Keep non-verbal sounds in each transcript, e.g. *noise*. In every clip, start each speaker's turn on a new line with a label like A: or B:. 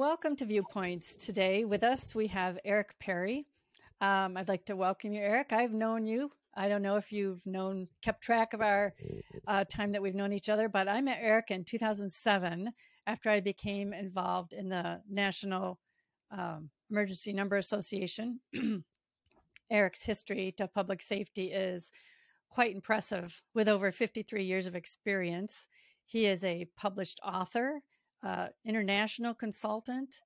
A: welcome to Viewpoints. Today with us, we have Eric Parry. Um, I'd like to welcome you, Eric. I've known you. I don't know if you've known, kept track of our uh, time that we've known each other, but I met Eric in 2007 after I became involved in the National um, Emergency Number Association. *clears throat* Eric's history to public safety is quite impressive with over 53 years of experience. He is a published author, uh, international consultant,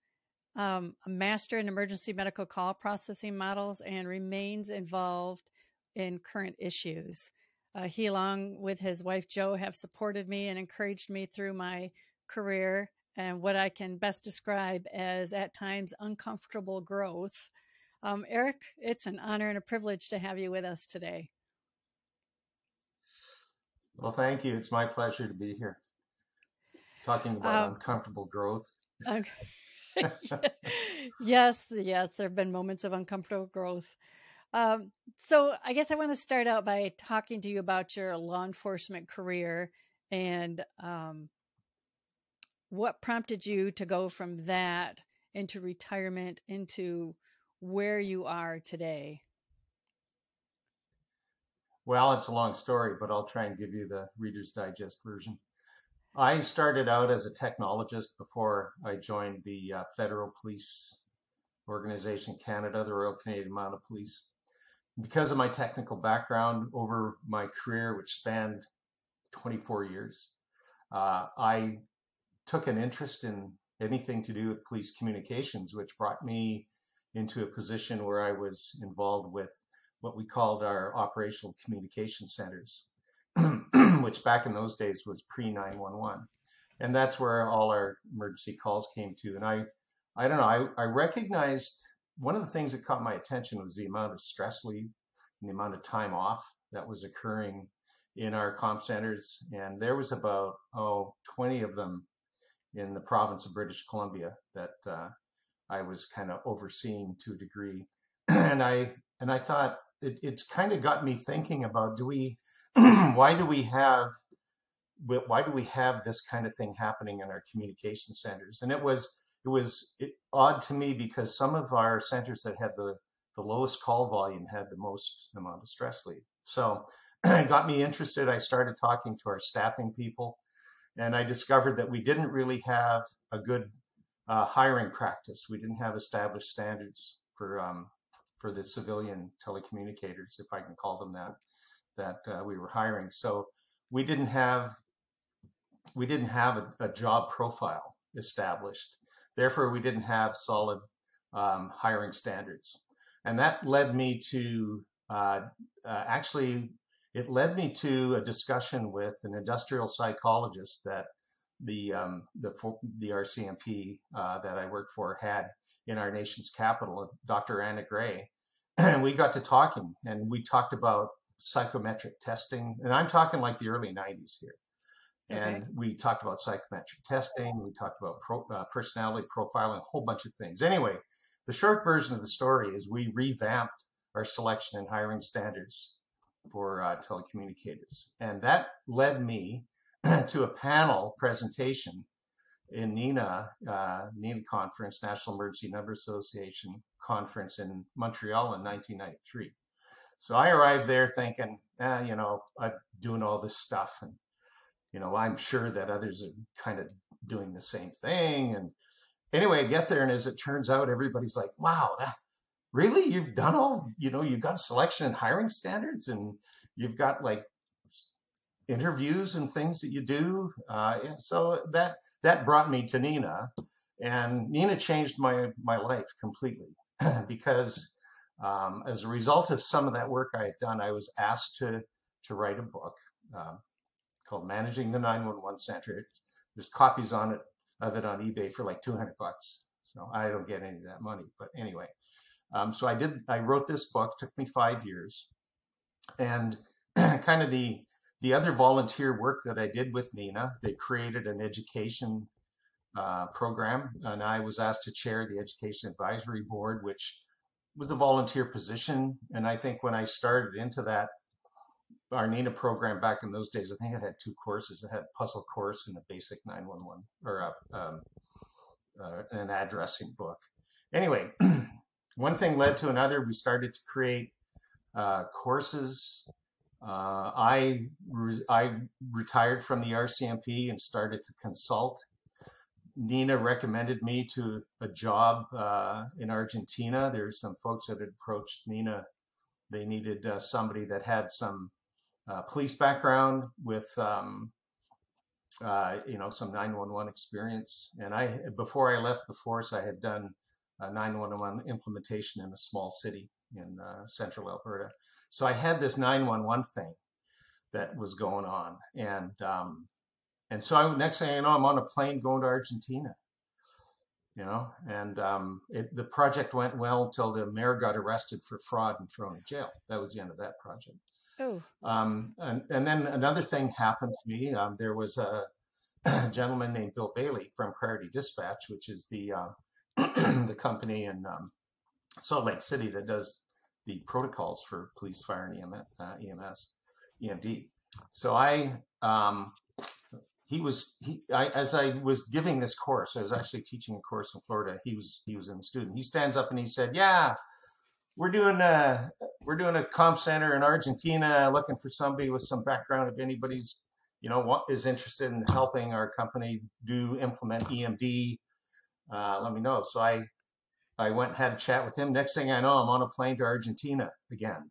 A: um, a master in emergency medical call processing models, and remains involved in current issues. Uh, he, along with his wife Jo, have supported me and encouraged me through my career and what I can best describe as at times uncomfortable growth. Um, Eric, it's an honor and a privilege to have you with us today.
B: Well, thank you. It's my pleasure to be here talking about um, uncomfortable growth. Okay. *laughs* *laughs*
A: yes, yes, there have been moments of uncomfortable growth. Um, so, I guess I want to start out by talking to you about your law enforcement career and um, what prompted you to go from that into retirement into where you are today.
B: Well, it's a long story, but I'll try and give you the Reader's Digest version. I started out as a technologist before I joined the uh, Federal Police Organization Canada, the Royal Canadian Mounted Police. Because of my technical background over my career, which spanned 24 years, uh, I took an interest in anything to do with police communications, which brought me into a position where I was involved with what we called our operational communication centers. *clears throat* which back in those days was pre 911. And that's where all our emergency calls came to. And I, I don't know, I, I recognized one of the things that caught my attention was the amount of stress leave and the amount of time off that was occurring in our comp centers. And there was about, oh, 20 of them in the province of British Columbia that uh, I was kind of overseeing to a degree. *clears throat* and I, and I thought it, it's kind of got me thinking about, do we, *clears throat* why do we have why do we have this kind of thing happening in our communication centers? And it was it was odd to me because some of our centers that had the the lowest call volume had the most amount of stress leave. So *clears throat* it got me interested. I started talking to our staffing people, and I discovered that we didn't really have a good uh, hiring practice. We didn't have established standards for um, for the civilian telecommunicators, if I can call them that that uh, we were hiring. So we didn't have we didn't have a, a job profile established. Therefore, we didn't have solid um, hiring standards, and that led me to uh, uh, actually it led me to a discussion with an industrial psychologist that the um, the the RCMP uh, that I worked for had in our nation's capital, Dr. Anna Gray, *clears throat* we got to talking, and we talked about psychometric testing, and I'm talking like the early 90s here. And okay. we talked about psychometric testing, we talked about pro, uh, personality profiling, a whole bunch of things. Anyway, the short version of the story is we revamped our selection and hiring standards for uh, telecommunicators. And that led me *clears throat* to a panel presentation in NENA, uh, NENA conference, National Emergency Number Association conference in Montreal in 1993. So I arrived there thinking, eh, you know, I'm doing all this stuff, and you know, I'm sure that others are kind of doing the same thing. And anyway, I get there, and as it turns out, everybody's like, "Wow, that, really? You've done all? You know, you've got selection and hiring standards, and you've got like interviews and things that you do." Uh, so that that brought me to NENA, and NENA changed my my life completely *clears throat* because um, as a result of some of that work I had done, I was asked to to write a book um, called "Managing the 911 Center." It's, there's copies on it of it on eBay for like 200 bucks. So I don't get any of that money, but anyway. Um, so I did. I wrote this book. Took me five years, and *clears throat* kind of the the other volunteer work that I did with NENA, they created an education uh, program, and I was asked to chair the education advisory board, which was a volunteer position. And I think when I started into that, our NENA program back in those days, I think it had two courses. It had a puzzle course and a basic 911 or a, um, uh, an addressing book. Anyway, *clears throat* one thing led to another. We started to create uh, courses. Uh, I re- I retired from the RCMP and started to consult. NENA recommended me to a job uh, in Argentina. There's some folks that had approached NENA. They needed uh, somebody that had some uh, police background with um, uh, you know some 911 experience. And I before I left the force, I had done a 911 implementation in a small city in uh, central Alberta. So I had this 911 thing that was going on, and um, and so I, next thing I know, I'm on a plane going to Argentina. You know, and um, it, the project went well until the mayor got arrested for fraud and thrown in jail. That was the end of that project.
A: Oh.
B: Um, and, and then another thing happened to me. Um, there was a, *clears throat* gentleman named Bill Bailey from Priority Dispatch, which is the uh, *clears throat* the company in um, Salt Lake City that does the protocols for police, fire, and EMS, uh, EMS EMD. So I, um, he was he I, as I was giving this course, I was actually teaching a course in Florida. He was he was in the student. He stands up and he said, "Yeah, we're doing a we're doing a comp center in Argentina, looking for somebody with some background. If anybody's you know what is interested in helping our company do implement EMD, uh, let me know." So I I went and had a chat with him. Next thing I know, I'm on a plane to Argentina again,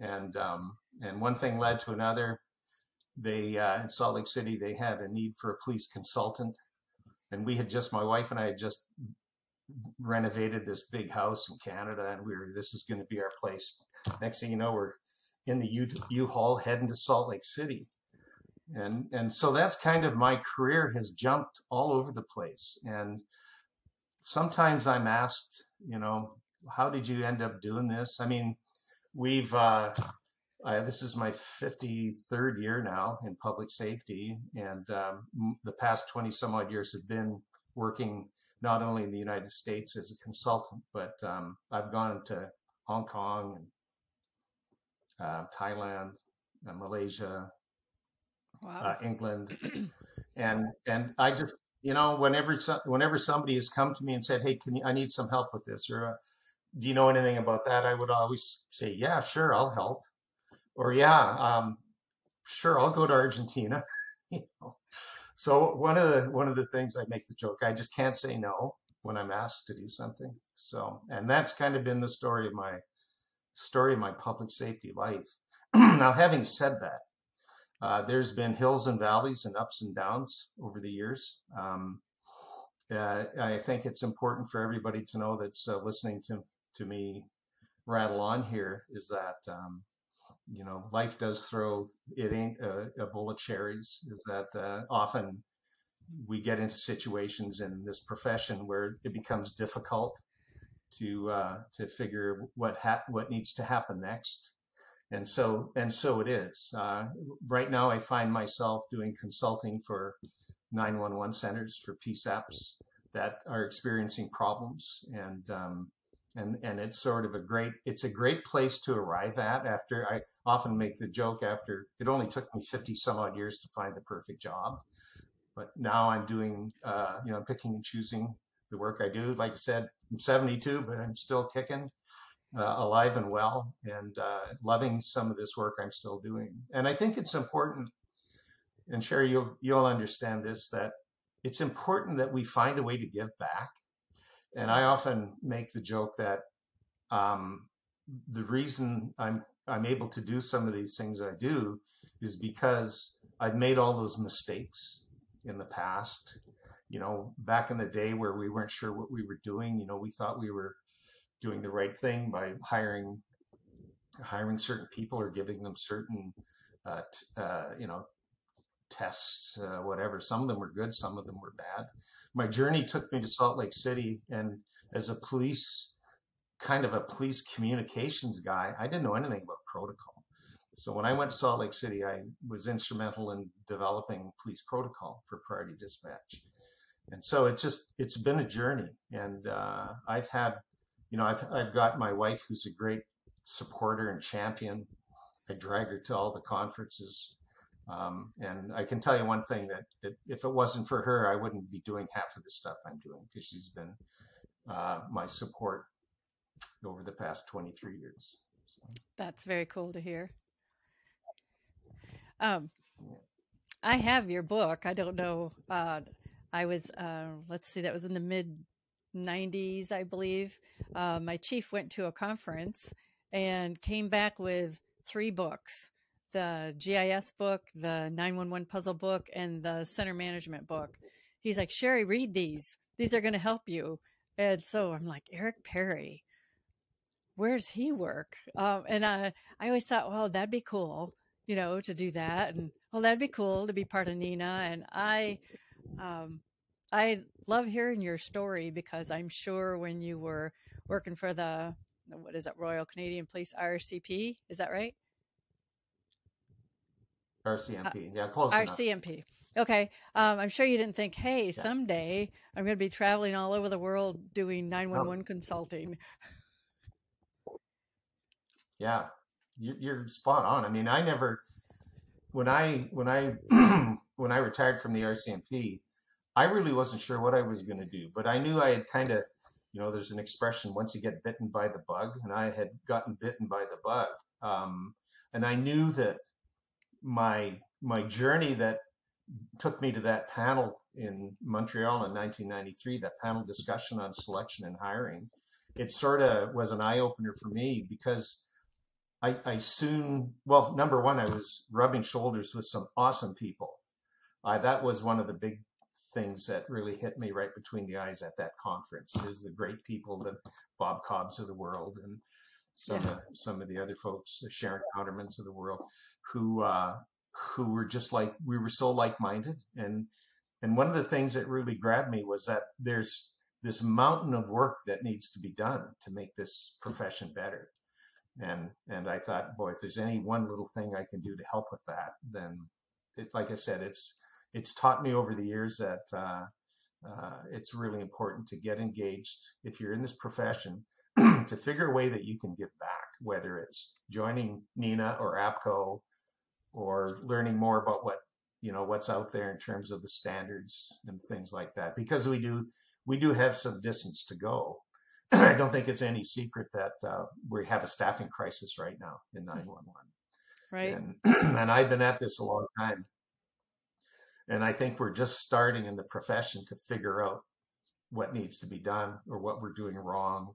B: and um, and one thing led to another. They uh, in Salt Lake City they had a need for a police consultant, and we had just my wife and I had just renovated this big house in Canada, and we were this is going to be our place. Next thing you know, we're in the U U-Haul heading to Salt Lake City, and and so that's kind of my career has jumped all over the place. And sometimes I'm asked, you know, how did you end up doing this? I mean, we've uh, I, this is my 53rd year now in public safety, and um, the past 20 some odd years have been working not only in the United States as a consultant, but um, I've gone to Hong Kong and uh, Thailand, uh, Malaysia, wow. uh, England, *clears throat* and and I just you know whenever whenever somebody has come to me and said, "Hey, can you, I need some help with this?" or uh, "Do you know anything about that?" I would always say, "Yeah, sure, I'll help," or "Yeah, um, sure, I'll go to Argentina." *laughs* you know, so one of the one of the things I make the joke, I just can't say no when I'm asked to do something. So, and that's kind of been the story of my story of my public safety life. *clears throat* now, having said that, uh, there's been hills and valleys and ups and downs over the years. Um, uh, I think it's important for everybody to know that's uh, listening to to me rattle on here is that um, you know, life does throw it ain't a, a bowl of cherries. Is that uh, often we get into situations in this profession where it becomes difficult to uh, to figure what ha- what needs to happen next, and so and so it is. Uh, right now, I find myself doing consulting for 911 centers for PSAPs that are experiencing problems, and um, and and it's sort of a great it's a great place to arrive at after i often make the joke after it only took me 50 some odd years to find the perfect job. But now i'm doing uh, you know picking and choosing the work i do. Like i said i'm 72 but i'm still kicking uh, alive and well and uh, loving some of this work i'm still doing and i think it's important and sherry you'll you'll understand this that it's important that we find a way to give back and I often make the joke that um, the reason I'm I'm able to do some of these things I do is because I've made all those mistakes in the past. You know, back in the day where we weren't sure what we were doing, you know, we thought we were doing the right thing by hiring hiring certain people or giving them certain uh, t- uh, you know tests, uh, whatever. Some of them were good, some of them were bad my journey took me to Salt Lake City, and as a police kind of a police communications guy, I didn't know anything about protocol. So when I went to Salt Lake City, I was instrumental in developing police protocol for priority dispatch. And so it's just it's been a journey, and uh, I've had, you know, I've I've got my wife who's a great supporter and champion. I drag her to all the conferences Um, and I can tell you one thing that, that, if it wasn't for her, I wouldn't be doing half of the stuff I'm doing because she's been uh, my support over the past 23 years. So.
A: That's very cool to hear. Um, I have your book. I don't know. Uh, I was, uh, let's see, that was in the mid 90s, I believe. Uh, my chief went to a conference and came back with three books the GIS book, the 911 puzzle book, and the center management book. He's like, Sherry, read these. These are going to help you. And so I'm like, Eric Parry, where's he work? Um, and I, I always thought, well, that'd be cool, you know, to do that. And well, that'd be cool to be part of NENA. And I, um, I love hearing your story because I'm sure when you were working for the what is it, Royal Canadian Police RCP, is that right?
B: RCMP, uh, yeah, close
A: RCMP. Enough. Okay. Um, I'm sure you didn't think, hey, yeah. someday I'm going to be traveling all over the world doing 911 oh. consulting.
B: Yeah, you're spot on. I mean, I never, when I when I *clears throat* when I retired from the RCMP, I really wasn't sure what I was going to do, but I knew I had kind of, you know, there's an expression once you get bitten by the bug, and I had gotten bitten by the bug, um, and I knew that my my journey that took me to that panel in Montreal in 1993, that panel discussion on selection and hiring, it sort of was an eye opener for me because I, I, soon, well, number one, I was rubbing shoulders with some awesome people. Uh, that was one of the big things that really hit me right between the eyes at that conference is the great people, the Bob Cobbs of the world and some yeah. of, some of the other folks, the Sharon Countermans of the world, who uh, who were just like we were so like minded and and one of the things that really grabbed me was that there's this mountain of work that needs to be done to make this profession better and and i thought boy if there's any one little thing i can do to help with that then it, like i said it's it's taught me over the years that uh, uh, it's really important to get engaged if you're in this profession *clears throat* to figure a way that you can give back whether it's joining NENA or apco or learning more about what you know what's out there in terms of the standards and things like that because we do we do have some distance to go. *clears throat* I don't think it's any secret that uh, we have a staffing crisis right now in 911
A: right.
B: And, *clears throat* and i've been at this a long time and i think we're just starting in the profession to figure out what needs to be done or what we're doing wrong.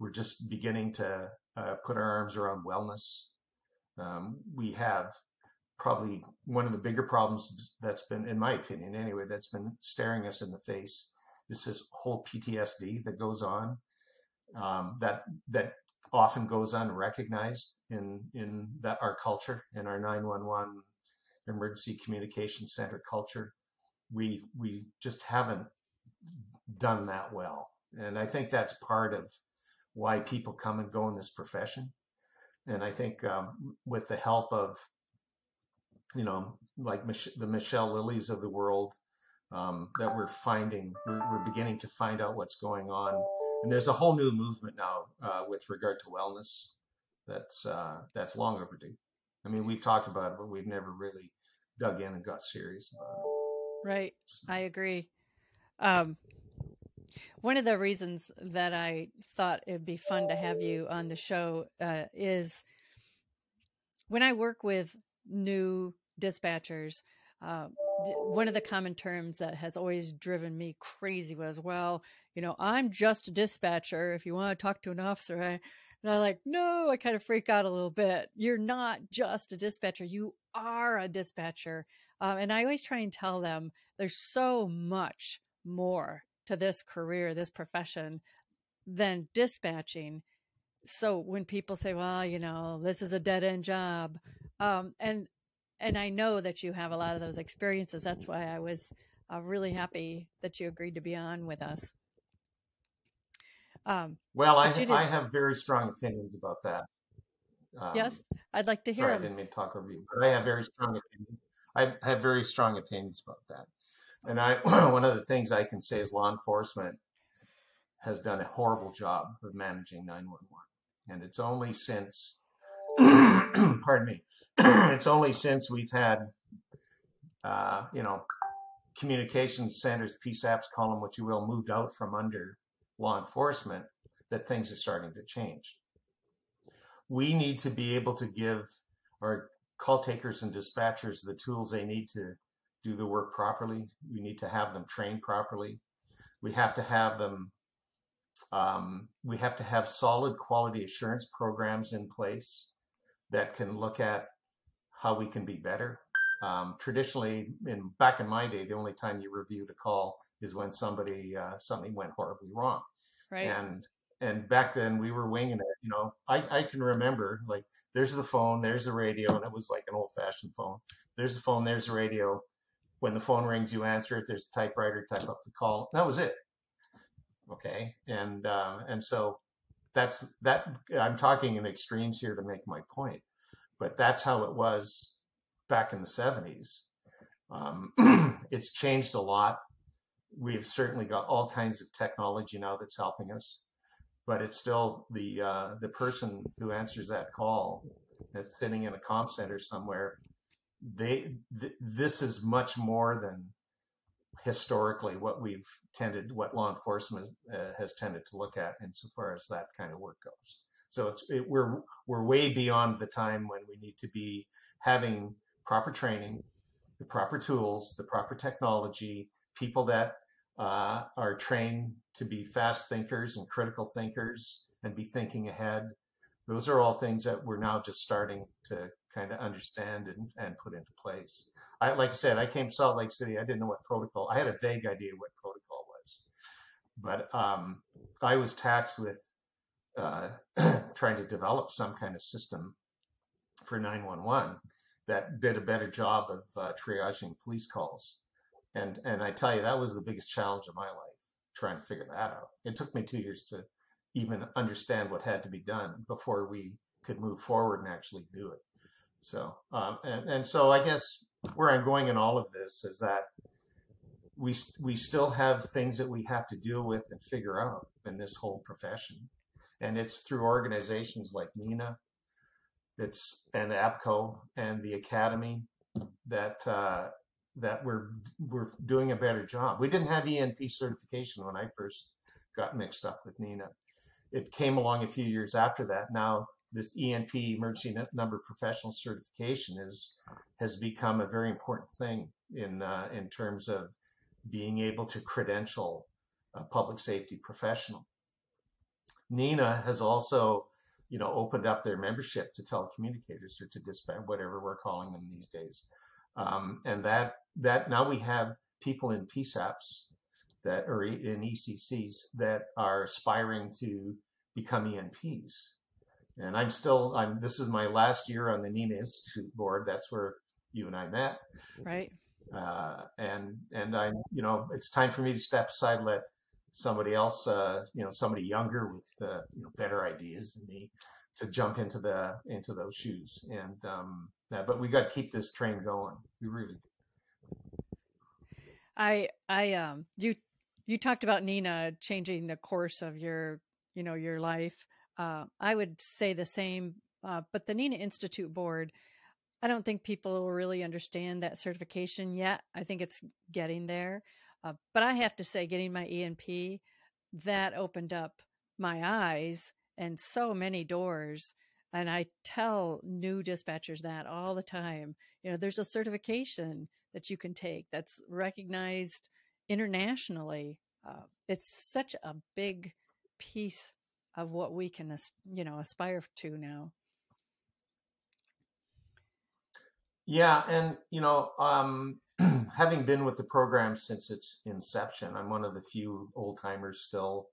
B: We're just beginning to uh, put our arms around wellness. Um, we have probably one of the bigger problems that's been, in my opinion anyway, that's been staring us in the face is this whole PTSD that goes on um, that that often goes unrecognized in in that our culture in our 911 emergency communication center culture we we just haven't done that well and i think that's part of why people come and go in this profession and i think um, with the help of you know, like Mich- the Michelle Lillys of the world, um, that we're finding, we're, we're, beginning to find out what's going on. And there's a whole new movement now uh, with regard to wellness that's uh, that's long overdue. I mean, we've talked about it, but we've never really dug in and got serious about it.
A: Right, so. I agree. Um, one of the reasons that I thought it'd be fun to have you on the show uh, is when I work with new dispatchers, uh, one of the common terms that has always driven me crazy was, well, you know, I'm just a dispatcher. If you want to talk to an officer, I, and I'm like, no, I kind of freak out a little bit. You're not just a dispatcher. You are a dispatcher. Um, and I always try and tell them there's so much more to this career, this profession than dispatching. So when people say, well, you know, this is a dead end job, um, and and I know that you have a lot of those experiences. That's why I was uh, really happy that you agreed to be on with us.
B: Um, well, I, I have very strong opinions about that.
A: Um, yes, I'd like to hear.
B: Sorry, them. I didn't mean to talk over you, but I have very strong opinions. I have very strong opinions about that. And I, *clears throat* one of the things I can say is law enforcement has done a horrible job of managing 911. And it's only since, *clears throat* pardon me, *clears throat* it's only since we've had uh, you know, communications centers, PSAPs, call them what you will, moved out from under law enforcement, that things are starting to change. We need to be able to give our call takers and dispatchers the tools they need to do the work properly. We need to have them trained properly. We have to have them. Um, we have to have solid quality assurance programs in place that can look at how we can be better. Um, traditionally, in back in my day, the only time you reviewed a call is when somebody uh, something went horribly wrong.
A: Right.
B: And and back then we were winging it. You know, I I can remember like there's the phone, there's the radio, and it was like an old fashioned phone. There's the phone, there's the radio. When the phone rings, you answer it. There's a typewriter, type up the call. That was it. Okay, and uh, and so that's that. I'm talking in extremes here to make my point, but that's how it was back in the 70s. Um, *clears throat* it's changed a lot. We've certainly got all kinds of technology now that's helping us, but it's still the uh, the person who answers that call that's sitting in a comp center somewhere. They th- this is much more than historically what we've tended, what law enforcement uh, has tended to look at insofar as that kind of work goes. So it's it, we're we're way beyond the time when we need to be having proper training, the proper tools, the proper technology, people that uh, are trained to be fast thinkers and critical thinkers and be thinking ahead. Those are all things that we're now just starting to kind of understand and, and put into place. I, like I said, I came to Salt Lake City. I didn't know what protocol. I had a vague idea what protocol was, but um, I was tasked with uh, *clears throat* trying to develop some kind of system for 911 that did a better job of uh, triaging police calls. And and I tell you, that was the biggest challenge of my life, trying to figure that out. It took me two years to even understand what had to be done before we could move forward and actually do it. So um, and and so I guess where I'm going in all of this is that we we still have things that we have to deal with and figure out in this whole profession, and it's through organizations like NENA it's and APCO and the Academy that uh, that we're we're doing a better job. We didn't have ENP certification when I first got mixed up with NENA. It came along a few years after that. Now this ENP emergency number professional certification is has become a very important thing in uh, in terms of being able to credential a public safety professional. NENA has also you know, opened up their membership to telecommunicators or to dispatch, whatever we're calling them these days. Um, and that that now we have people in PSAPs that are in ECCs that are aspiring to become ENPs. And I'm still I'm this is my last year on the NENA Institute board. That's where you and I met.
A: Right.
B: Uh, and and I you know it's time for me to step aside, let somebody else, uh, you know, somebody younger with uh, you know better ideas than me, to jump into the into those shoes. And um, yeah, but we got to keep this train going. We really.
A: I I um you you talked about NENA changing the course of your you know your life. Uh, I would say the same, uh, but the NENA Institute board. I don't think people really understand that certification yet. I think it's getting there. Uh, but I have to say, getting my ENP, that opened up my eyes and so many doors. And I tell new dispatchers that all the time. You know, there's a certification that you can take that's recognized internationally. Uh, it's such a big piece of what we can, you know, aspire to now.
B: Yeah, and you know, um, *clears throat* having been with the program since its inception, I'm one of the few old timers still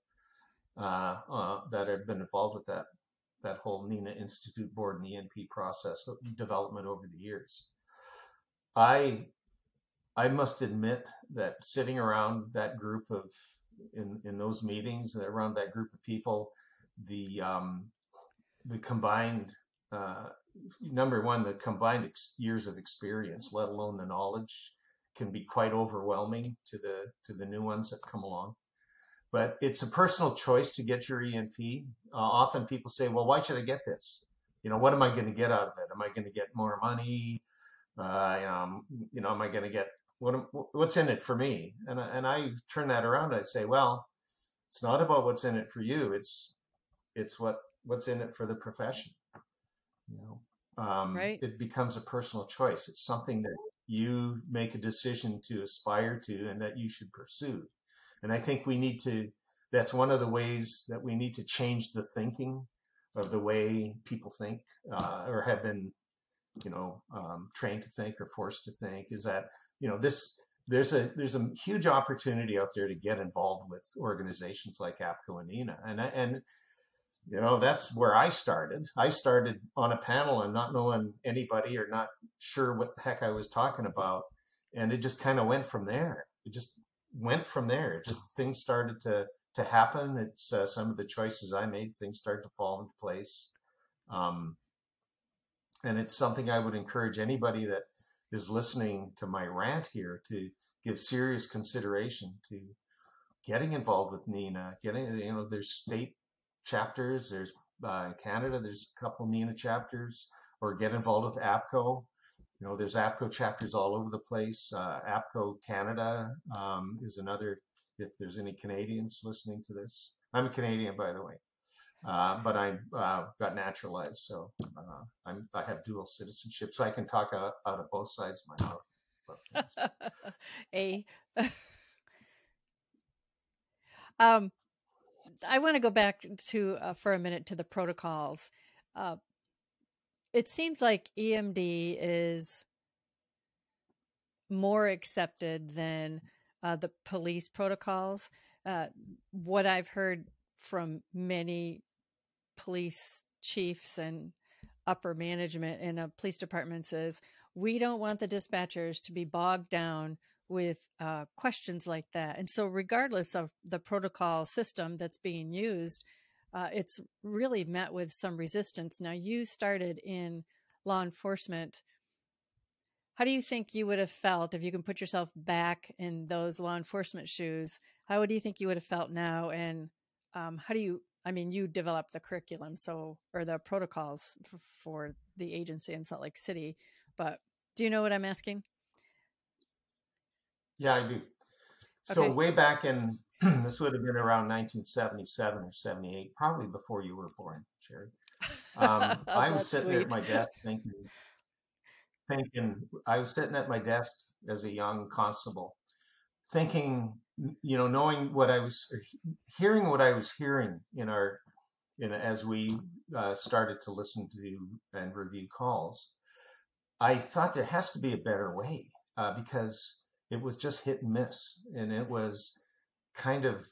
B: uh, uh, that have been involved with that that whole NENA Institute board and the ENP process development over the years. I I must admit that sitting around that group of in in those meetings around that group of people, the um, the combined uh, number one, the combined ex- years of experience, let alone the knowledge can be quite overwhelming to the to the new ones that come along. But it's a personal choice to get your ENP. Uh, often people say, "Well, why should I get this? You know, what am I going to get out of it? Am I going to get more money? Uh, you know, you know, am I going to get what? What's in it for me? And and I turn that around. I say, well, it's not about what's in it for you. It's it's what what's in it for the profession. You know, um,
A: right.
B: it becomes a personal choice. It's something that you make a decision to aspire to and that you should pursue. And I think we need to, that's one of the ways that we need to change the thinking of the way people think uh, or have been, you know, um, trained to think or forced to think is that, you know, this, there's a there's a huge opportunity out there to get involved with organizations like APCO and NENA. And and you know that's where i started. I started on a panel and not knowing anybody or not sure what the heck i was talking about. And it just kind of went from there. It just went from there. It just things started to to happen. It's uh, some of the choices i made things started to fall into place. Um, and it's something i would encourage anybody that is listening to my rant here to give serious consideration to getting involved with NENA, getting you know there's state chapters. There's uh, Canada, there's a couple of NENA chapters, or get involved with APCO. You know, there's APCO chapters all over the place. Uh, APCO Canada um, is another. If there's any Canadians listening to this, I'm a Canadian, by the way, uh, but I uh, got naturalized, so uh, I'm, I have dual citizenship, so I can talk out, out of both sides of my mouth. *laughs*
A: a *laughs* um I want to go back to uh, for a minute to the protocols. Uh, it seems like EMD is more accepted than uh, the police protocols. Uh, what I've heard from many police chiefs and upper management in uh, police departments is we don't want the dispatchers to be bogged down with uh, questions like that. And so, regardless of the protocol system that's being used, uh, it's really met with some resistance. Now, you started in law enforcement. How do you think you would have felt if you can put yourself back in those law enforcement shoes? How do you think you would have felt now? And um, how do you, I mean, you developed the curriculum, so, or the protocols for, for the agency in Salt Lake City, but do you know what I'm asking?
B: Yeah, I do. So okay. way back in *clears throat* this would have been around 1977 or 78, probably before you were born, Sherry. Um, *laughs* I was sitting sweet. at my desk thinking, thinking. I was sitting at my desk as a young constable, thinking, you know, knowing what I was hearing, what I was hearing in our, in as we uh, started to listen to and review calls. I thought there has to be a better way uh, because it was just hit and miss. And it was kind of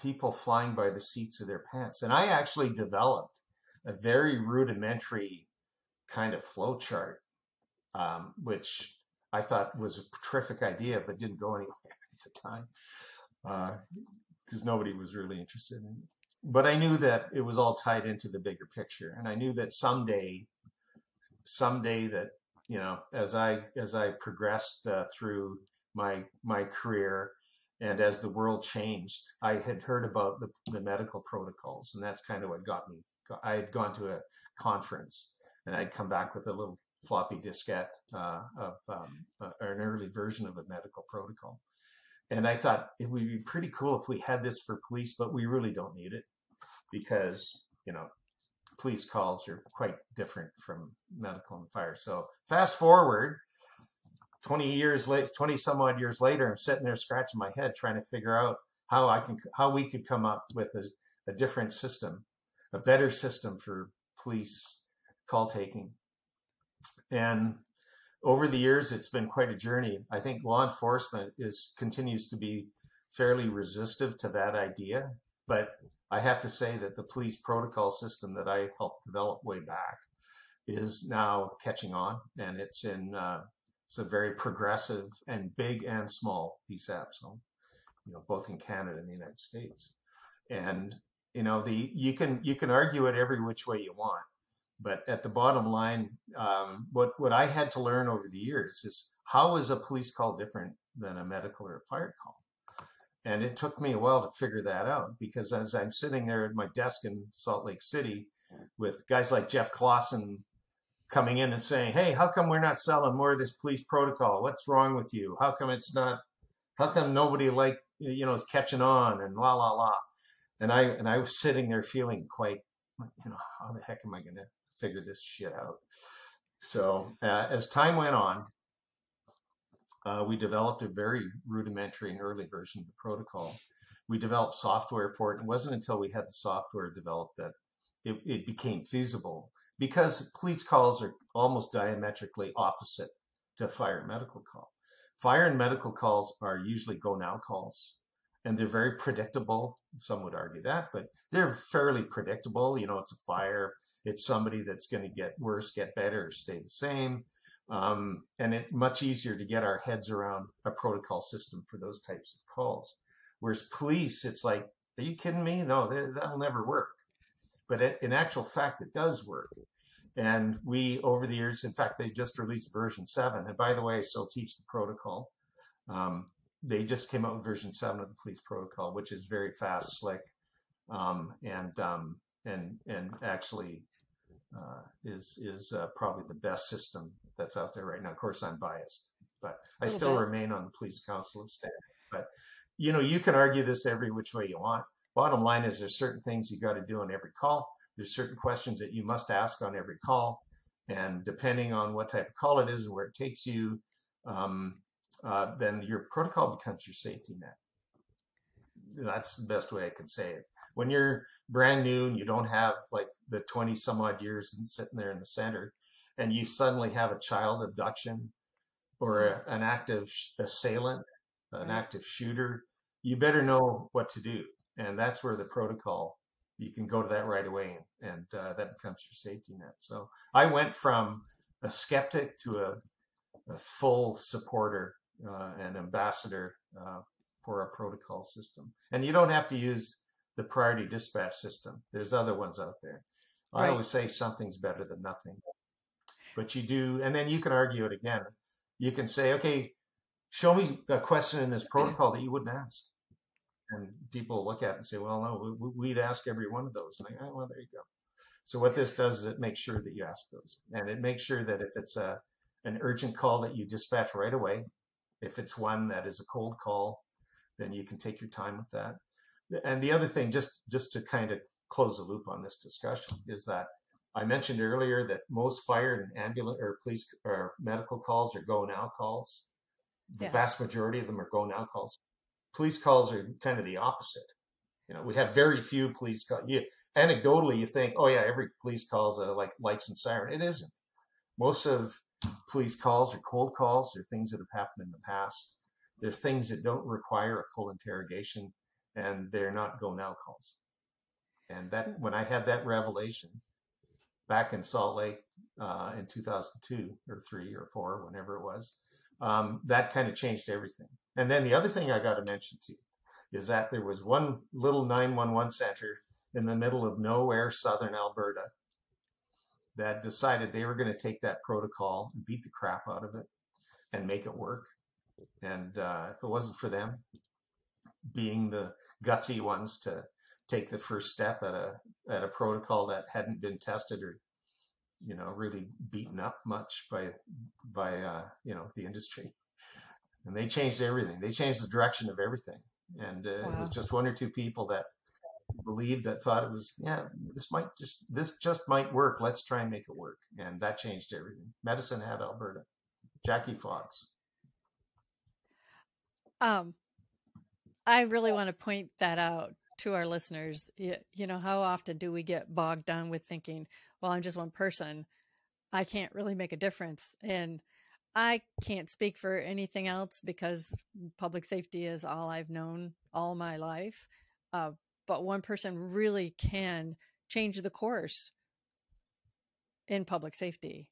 B: people flying by the seats of their pants. And I actually developed a very rudimentary kind of flow chart, um, which I thought was a terrific idea, but didn't go anywhere *laughs* at the time because uh, nobody was really interested in it. But I knew that it was all tied into the bigger picture, and I knew that someday, someday that you know, as I as I progressed uh, through my my career, and as the world changed, I had heard about the, the medical protocols, and that's kind of what got me. I had gone to a conference, and I'd come back with a little floppy diskette uh, of um, uh, an early version of a medical protocol. And I thought it would be pretty cool if we had this for police, but we really don't need it because, you know, police calls are quite different from medical and fire. So fast forward 20 years late, 20 some odd years later, I'm sitting there scratching my head trying to figure out how I can, how we could come up with a, a different system, a better system for police call taking. And over the years, it's been quite a journey. I think law enforcement is continues to be fairly resistive to that idea, but I have to say that the police protocol system that I helped develop way back is now catching on, and it's in uh, it's a very progressive and big and small PSAP zone, you know, both in Canada and the United States. And you know, the you can you can argue it every which way you want, but at the bottom line, um, what what I had to learn over the years is how is a police call different than a medical or a fire call? And it took me a while to figure that out because as I'm sitting there at my desk in Salt Lake City with guys like Jeff Clawson coming in and saying, "Hey, how come we're not selling more of this police protocol? What's wrong with you? How come it's not? How come nobody like you know is catching on?" And la la la. And I and I was sitting there feeling quite, you know, how the heck am I going to figure this shit out? So uh, as time went on, uh, we developed a very rudimentary and early version of the protocol. We developed software for it. It wasn't until we had the software developed that it, it became feasible because police calls are almost diametrically opposite to fire and medical call. Fire and medical calls are usually go now calls and they're very predictable. Some would argue that, but they're fairly predictable. You know, it's a fire, it's somebody that's going to get worse, get better, or stay the same. Um, and it's much easier to get our heads around a protocol system for those types of calls. Whereas police, it's like, are you kidding me? No, that'll never work. But in actual fact, it does work. And we, over the years, in fact, they just released version seven. And by the way, I still teach the protocol. Um, they just came out with version seven of the police protocol, which is very fast, slick, um, and um, and and actually uh, is is uh, probably the best system that's out there right now. Of course, I'm biased, but I still remain on the Police Council of State. But you know, you can argue this every which way you want. Bottom line is, there's certain things you got to do on every call. There's certain questions that you must ask on every call, and depending on what type of call it is and where it takes you, um, uh, then your protocol becomes your safety net. That's the best way I can say it. When you're brand new and you don't have like the 20 some odd years and sitting there in the center, and you suddenly have a child abduction or a, an active assailant, an active shooter, you better know what to do. And that's where the protocol, you can go to that right away and, and uh, that becomes your safety net. So I went from a skeptic to a, a full supporter uh, and ambassador uh, for a protocol system. And you don't have to use the priority dispatch system. There's other ones out there. Right. I always say something's better than nothing. But you do, and then you can argue it again. You can say, okay, show me a question in this protocol that you wouldn't ask. And people look at it and say, well, no, we'd ask every one of those. And I, oh, well, there you go. So what this does is it makes sure that you ask those. And it makes sure that if it's a, an urgent call that you dispatch right away, if it's one that is a cold call, then you can take your time with that. And the other thing, just just to kind of close the loop on this discussion, is that I mentioned earlier that most fire and ambulance or police or medical calls are go now calls. The yes. vast majority of them are go now calls. Police calls are kind of the opposite. You know, we have very few police calls. You, anecdotally, you think, oh yeah, every police calls a like lights and siren. It isn't. Most of police calls are cold calls or things that have happened in the past. They're things that don't require a full interrogation and they're not go now calls. And that hmm. when I had that revelation back in Salt Lake uh, in 2002 or three or four, whenever it was, um, that kind of changed everything. And then the other thing I got to mention to you is that there was one little 911 center in the middle of nowhere, southern Alberta, that decided they were going to take that protocol and beat the crap out of it and make it work. And uh, if it wasn't for them being the gutsy ones to take the first step at a at a protocol that hadn't been tested or you know really beaten up much by by uh, you know the industry, and they changed everything. They changed the direction of everything, and uh, wow. it was just one or two people that believed that thought it was yeah this might just this just might work. Let's try and make it work. And that changed everything. Medicine Hat alberta. Jackie fox
A: um i really want to point that out to our listeners you, you know how often do we get bogged down with thinking well i'm just one person i can't really make a difference and i can't speak for anything else because public safety is all i've known all my life uh, but one person really can change the course in public safety.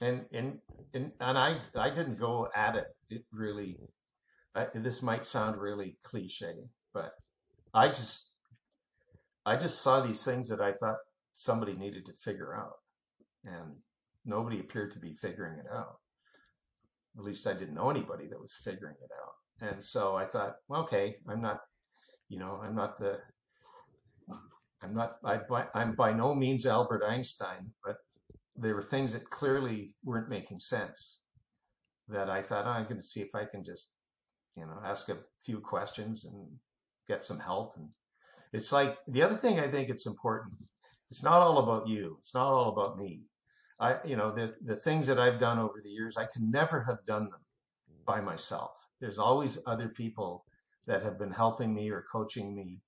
B: And and and, and I I didn't go at it. It really I, this might sound really cliche, but I just I just saw these things that I thought somebody needed to figure out, and nobody appeared to be figuring it out. At least I didn't know anybody that was figuring it out. And so I thought, okay, I'm not, you know, I'm not the I'm not. I, I'm by no means Albert Einstein, but there were things that clearly weren't making sense. That I thought oh, I'm going to see if I can just, you know, ask a few questions and get some help. And it's like the other thing I think it's important. It's not all about you. It's not all about me. I, you know, the the things that I've done over the years, I can never have done them by myself. There's always other people that have been helping me or coaching me,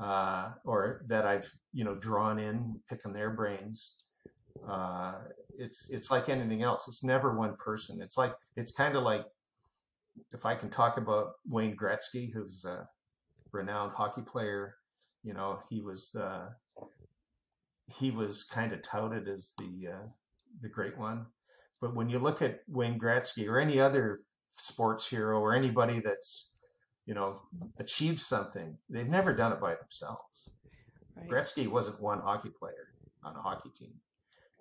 B: uh, or that I've you know drawn in, picking their brains. Uh, it's it's like anything else. It's never one person. It's like it's kind of like if I can talk about Wayne Gretzky, who's a renowned hockey player. You know, he was uh, he was kind of touted as the uh, the great one. But when you look at Wayne Gretzky or any other sports hero or anybody that's you know achieved something, they've never done it by themselves. Right. Gretzky wasn't one hockey player on a hockey team.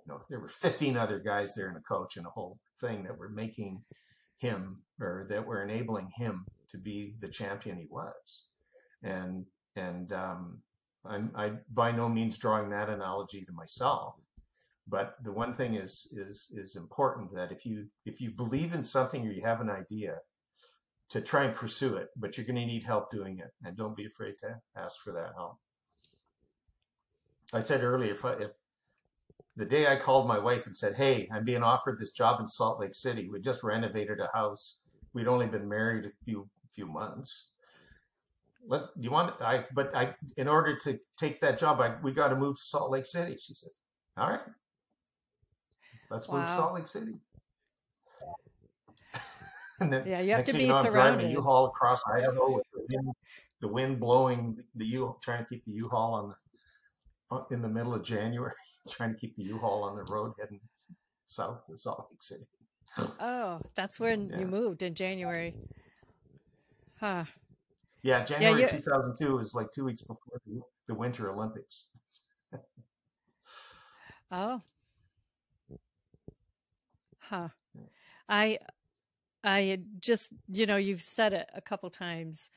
B: You know, there were 15 other guys there and a coach and a whole thing that were making him or that were enabling him to be the champion he was. And and um, I'm I by no means drawing that analogy to myself, but the one thing is is is important that if you if you believe in something or you have an idea, to try and pursue it, but you're going to need help doing it, and don't be afraid to ask for that help. I said earlier, if, I, if the day I called my wife and said, "Hey, I'm being offered this job in Salt Lake City. We just renovated a house. We'd only been married a few few months. Let do you want I? But I, in order to take that job, I we got to move to Salt Lake City." She says, "All right, let's wow. move to Salt Lake City." *laughs*
A: then yeah, you have to be you know, surrounded. I'm driving
B: a U-Haul across Idaho with the wind, the wind blowing the U, trying to keep the U-Haul on the uh, in the middle of January. Trying to keep the U-Haul on the road heading south to Salt Lake City.
A: Oh, that's when yeah. you moved in January. Huh.
B: Yeah, January yeah, 2002 is like two weeks before the, the Winter Olympics.
A: oh. Huh. I I just, you know, you've said it a couple times.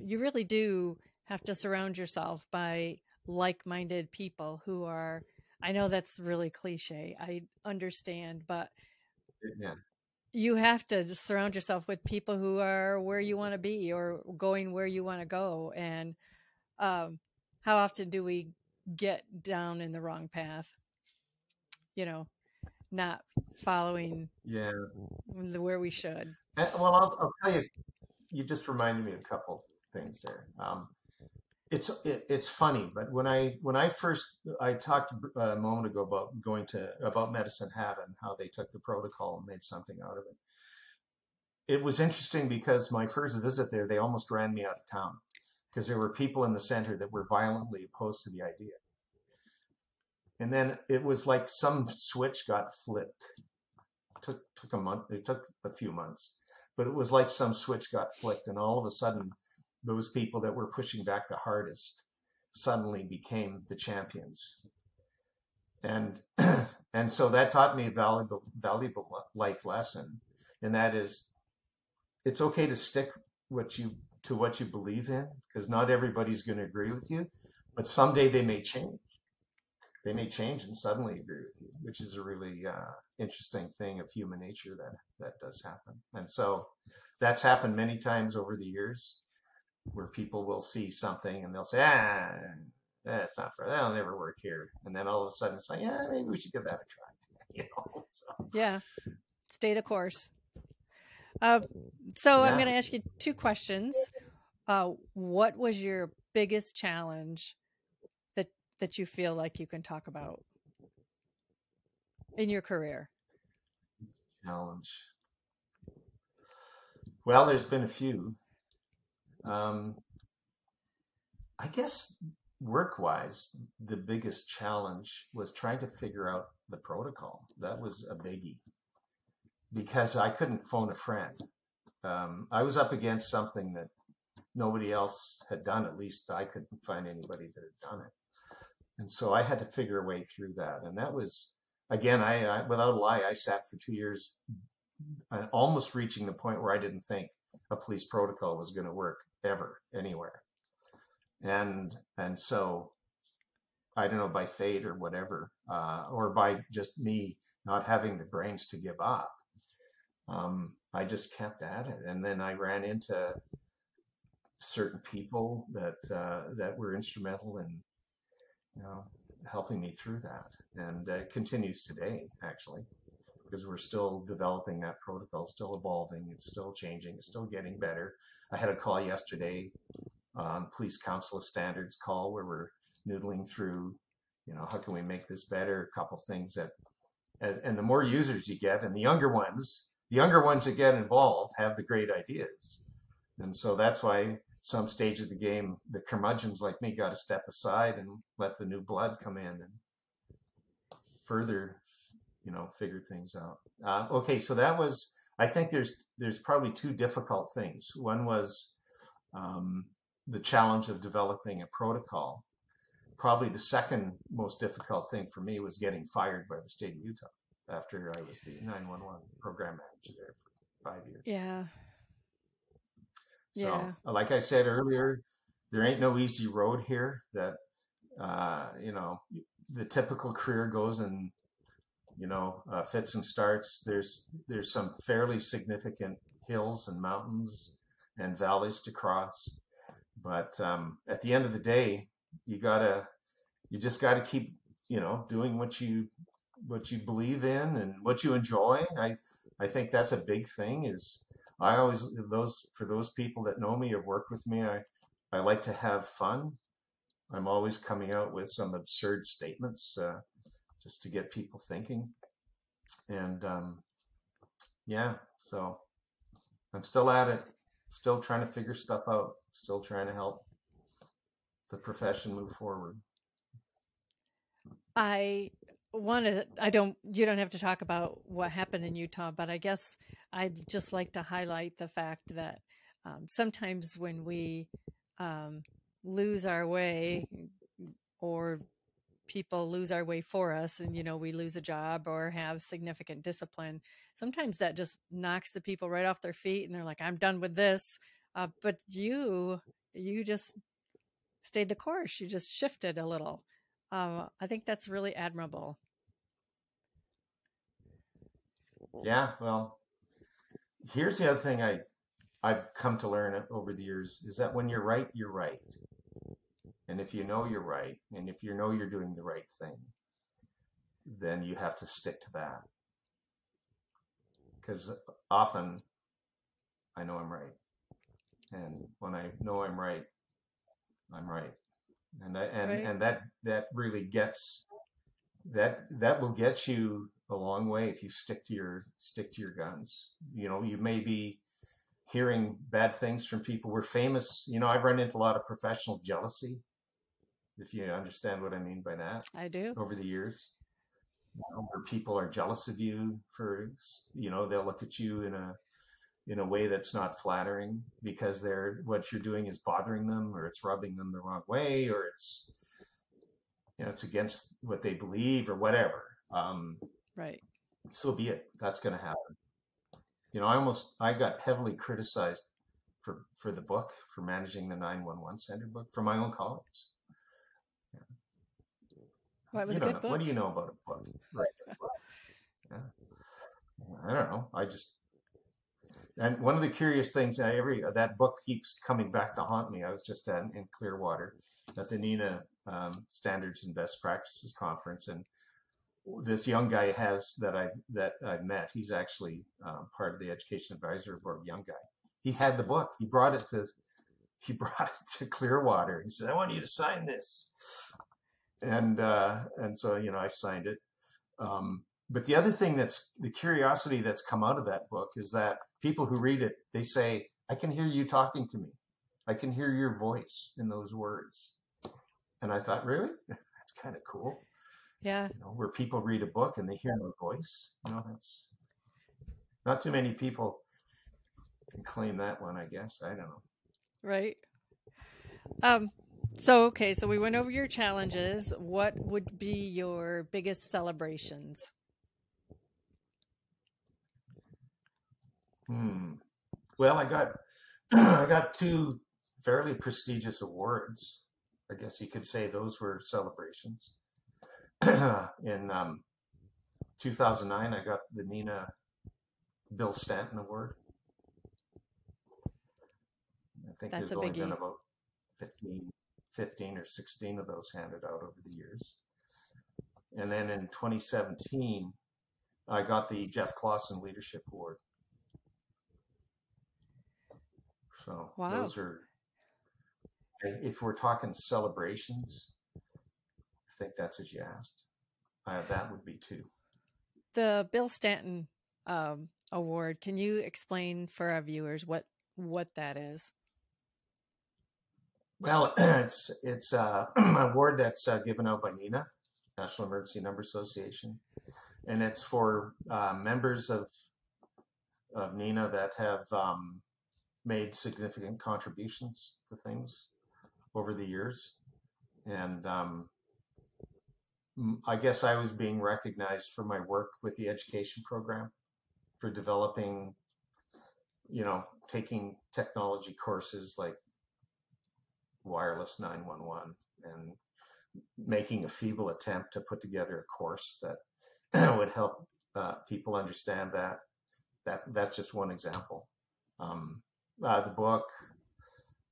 A: You really do have to surround yourself by like-minded people who are I know that's really cliche. I understand, but
B: yeah.
A: You have to surround yourself with people who are where you want to be or going where you want to go. And um, how often do we get down in the wrong path? You know, not following
B: yeah
A: the, where we should.
B: Well, I'll, I'll, tell you, you just reminded me a couple things there. Um, it's it, it's funny, but when I when I first I talked a moment ago about going to about Medicine Hat and how they took the protocol and made something out of it. It was interesting because my first visit there, they almost ran me out of town because there were people in the center that were violently opposed to the idea. And then it was like some switch got flipped. It took took a month. It took a few months, but it was like some switch got flipped, and all of a sudden those people that were pushing back the hardest suddenly became the champions. And *clears throat* and so that taught me a valuable valuable life lesson, and that is, it's okay to stick what you to what you believe in because not everybody's going to agree with you, but someday they may change. They may change and suddenly agree with you, which is a really uh, interesting thing of human nature that that does happen. And so that's happened many times over the years where people will see something and they'll say, ah, that's not for that'll never work here. And then all of a sudden it's like, yeah, maybe we should give that a try. *laughs* You know?
A: So. Yeah. Stay the course. Uh, so yeah. I'm going to ask you two questions. Uh, what was your biggest challenge that that you feel like you can talk about in your career?
B: Challenge. Well, there's been a few. Um, I guess work wise, the biggest challenge was trying to figure out the protocol. That was a biggie because I couldn't phone a friend. Um, I was up against something that nobody else had done. At least I couldn't find anybody that had done it. And so I had to figure a way through that. And that was, again, I, I without a lie, I sat for two years, uh, almost reaching the point where I didn't think a police protocol was going to work ever anywhere. And and so I don't know, by fate or whatever, uh, or by just me not having the brains to give up. Um, I just kept at it, and then I ran into certain people that uh, that were instrumental in, you know, helping me through that, and it continues today actually, because we're still developing that protocol, still evolving, it's still changing, it's still getting better. I had a call yesterday on Police Council of Standards call where we're noodling through, you know, how can we make this better? A couple things that, and, and the more users you get, and the younger ones, the younger ones that get involved have the great ideas, and so that's why some stage of the game, the curmudgeons like me got to step aside and let the new blood come in and further, you know, figure things out. Uh, okay, so that was. I think there's there's probably two difficult things. One was um, the challenge of developing a protocol. Probably the second most difficult thing for me was getting fired by the state of Utah after I was the 911 program manager there for five years.
A: Yeah.
B: So,
A: Yeah.
B: like I said earlier, there ain't no easy road here. That uh, you know, the typical career goes in, you know, uh, fits and starts. There's there's some fairly significant hills and mountains and valleys to cross, but um, at the end of the day, you gotta, you just gotta keep, you know, doing what you what you believe in and what you enjoy. I I think that's a big thing. Is I always those for those people that know me or worked with me, I I like to have fun. I'm always coming out with some absurd statements uh, just to get people thinking, and um, yeah, so I'm still at it, still trying to figure stuff out, still trying to help the profession move forward.
A: I want to, I don't, you don't have to talk about what happened in Utah, but I guess I'd just like to highlight the fact that um, sometimes when we um, lose our way or people lose our way for us and you know we lose a job or have significant discipline sometimes that just knocks the people right off their feet and they're like i'm done with this uh, but you you just stayed the course you just shifted a little uh, i think that's really admirable
B: Yeah, well, here's the other thing I I've come to learn over the years is that when you're right, you're right. And if you know you're right, and if you know you're doing the right thing, then you have to stick to that. Because often I know I'm right. And when I know I'm right, I'm right. And I, and
A: right
B: and that that really gets that that will get you a long way if you stick to your stick to your guns. You know, you may be hearing bad things from people. We're famous. You know, I've run into a lot of professional jealousy, if you understand what I mean by that,
A: i do
B: over the years. You know, where people are jealous of you for, you know, they'll look at you in a in a way that's not flattering because they're what you're doing is bothering them or it's rubbing them the wrong way or it's you know it's against what they believe or whatever. Um,
A: right
B: so be it. That's going to happen. You know, I almost I got heavily criticized for for the book for managing the 911 center book from my own colleagues.
A: Well it was
B: You
A: a good
B: know. What do you know about a book? *laughs* Right. Yeah. I don't know. I just and one of the curious things I every that book keeps coming back to haunt me. I was just at, in Clearwater at the NENA um, Standards and Best Practices conference, and this young guy has that I that I met. He's actually um, part of the Education Advisory Board. Young guy. He had the book. He brought it to he *laughs* brought it to Clearwater. He said, "I want you to sign this," and uh, and so you know I signed it. Um, but the other thing that's the curiosity that's come out of that book is that people who read it they say, "I can hear you talking to me. I can hear your voice in those words." And I thought, really, *laughs* that's kind of cool
A: yeah
B: you know, where people read a book and they hear my voice. You know, that's not too many people can claim that one, I guess. I don't know.
A: right um so okay so we went over your challenges what would be your biggest celebrations
B: Hmm. Well, I got *clears throat* I got two fairly prestigious awards. I guess you could say those were celebrations. *clears throat* In um, 2009, I got the NENA Bill Stanton Award. I think
A: That's
B: there's
A: a
B: only been about 15, 15 or 16 of those handed out over the years. And then in 2017, I got the Jeff Clawson Leadership Award. So
A: Wow.
B: those are, if we're talking celebrations, I think that's what you asked. Uh, that would be two.
A: The Bill Stanton um, Award. Can you explain for our viewers what what that is?
B: Well, *clears throat* it's it's uh, *clears throat* an award that's uh, given out by NENA, National Emergency Number Association, and it's for uh, members of of NENA that have um, made significant contributions to things over the years, and um, I guess I was being recognized for my work with the education program for developing, you know, taking technology courses like wireless 911 and making a feeble attempt to put together a course that *clears throat* would help uh, people understand that. That that's just one example. Um, uh, the book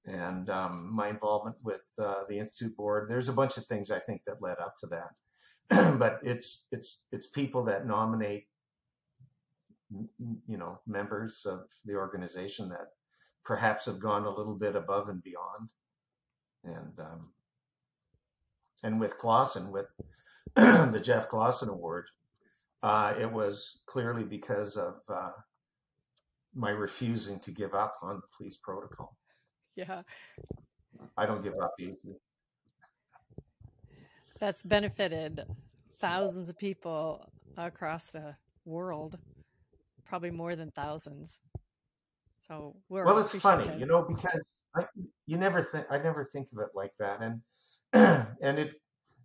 B: and um, my involvement with uh, the institute board. There's a bunch of things I think that led up to that, *clears throat* but it's it's it's people that nominate you know members of the organization that perhaps have gone a little bit above and beyond and um, and with Clawson, with *clears throat* the Jeff Clawson Award, uh, it was clearly because of uh, my refusing to give up on the police protocol.
A: Yeah,
B: I don't give up easily.
A: that's benefited thousands of people across the world, probably more than thousands. So we're
B: Well, it's funny, you know, because I, you never think I never think of it like that, and *clears throat* and it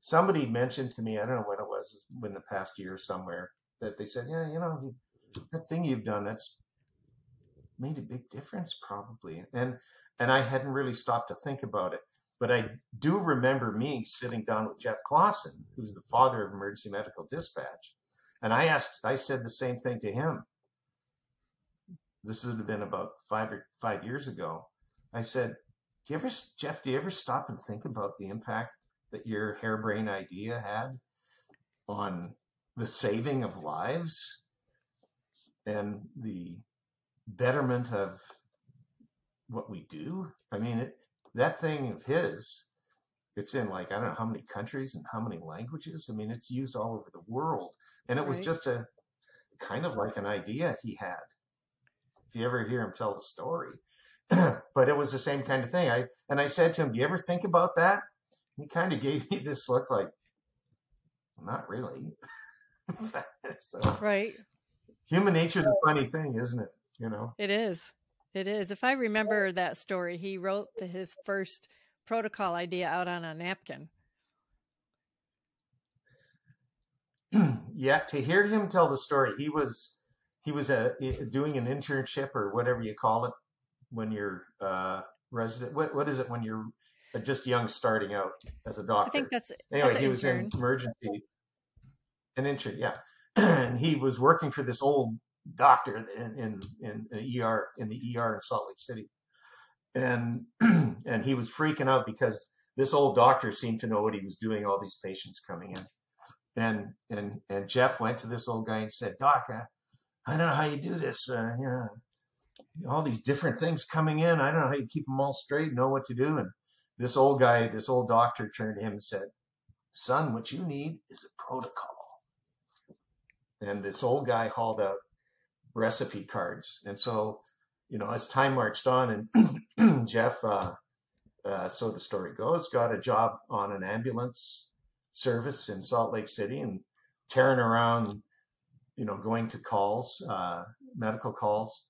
B: somebody mentioned to me I don't know when it was in the past year somewhere that they said yeah you know that thing you've done that's made a big difference probably and and I hadn't really stopped to think about it but I do remember me sitting down with Jeff Clawson who's the father of emergency medical dispatch and I asked I said the same thing to him. This would have been about five or five years ago I said do you ever Jeff do you ever stop and think about the impact that your harebrained idea had on the saving of lives and the betterment of what we do. I mean, it, that thing of his, it's in like, I don't know how many countries and how many languages. I mean, it's used all over the world. And it was just a kind of like an idea he had. If you ever hear him tell the story, *clears throat* but it was the same kind of thing. I, and I said to him, do you ever think about that? he kind of gave me this look like, not really. *laughs* so,
A: right?
B: human nature is a funny thing, isn't it? You know?
A: It is. It is. If I remember that story, he wrote the, his first protocol idea out on a napkin. *clears throat*
B: yeah, to hear him tell the story, he was he was uh, doing an internship or whatever you call it when you're uh, resident. What what is it when you're just young starting out as a doctor?
A: I think that's
B: anyway,
A: that's
B: he was in emergency, an intern, yeah, and *clears throat* he was working for this old doctor in in, in an ER in the ER in Salt Lake City, and *clears throat* and he was freaking out because this old doctor seemed to know what he was doing. All these patients coming in, and and and Jeff went to this old guy and said, "Doc, I, I don't know how you do this. Uh, you know, all these different things coming in. I don't know how you keep them all straight. Know what to do." And this old guy, this old doctor, turned to him and said, "Son, what you need is a protocol." And this old guy hauled out recipe cards, and so you know, as time marched on, and *clears throat* Jeff, uh, uh, so the story goes, got a job on an ambulance service in Salt Lake City and tearing around, you know, going to calls, uh, medical calls,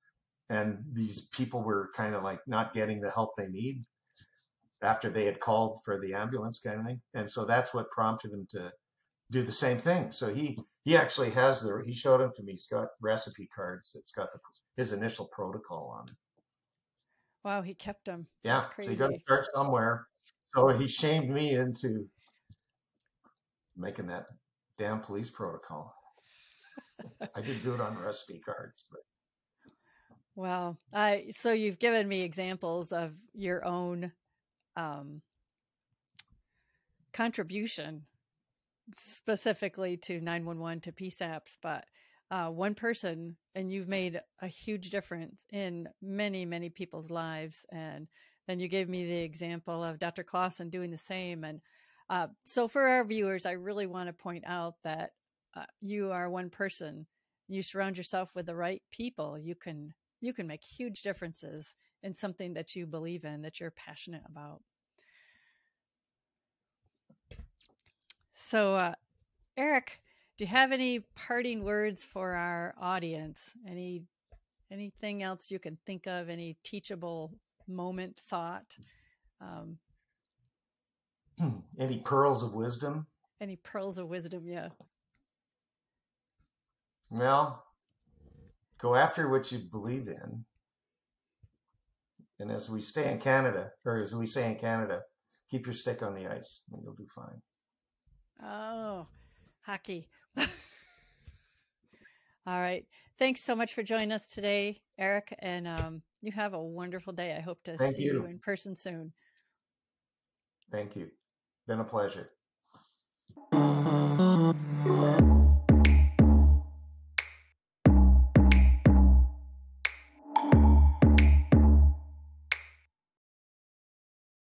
B: and these people were kind of like not getting the help they need after they had called for the ambulance kind of thing. And so that's what prompted him to do the same thing. So he he actually has the he showed them to me. He's got recipe cards that's got the his initial protocol on it.
A: Wow, he kept them.
B: Yeah, so you got to start somewhere. So he shamed me into making that damn police protocol. *laughs* I did do it on recipe cards, but
A: Well, I so you've given me examples of your own um, contribution specifically to 911 to PSAPs, but uh, one person and you've made a huge difference in many, many people's lives. And then you gave me the example of Dr. Clawson doing the same. And uh, so for our viewers, I really want to point out that uh, you are one person. You surround yourself with the right people. You can you can make huge differences in something that you believe in, that you're passionate about. So, uh, Eric, do you have any parting words for our audience? Any anything else you can think of? Any teachable moment, thought? Um,
B: any pearls of wisdom?
A: Any pearls of wisdom? Yeah.
B: Well, go after what you believe in. And as we stay in Canada, or as we say in Canada, keep your stick on the ice and you'll do fine.
A: Oh, hockey. *laughs* All right. Thanks so much for joining us today, Eric. And um, you have a wonderful day. I hope to
B: Thank
A: see
B: you.
A: you in person soon.
B: Thank you. Been a pleasure. *laughs*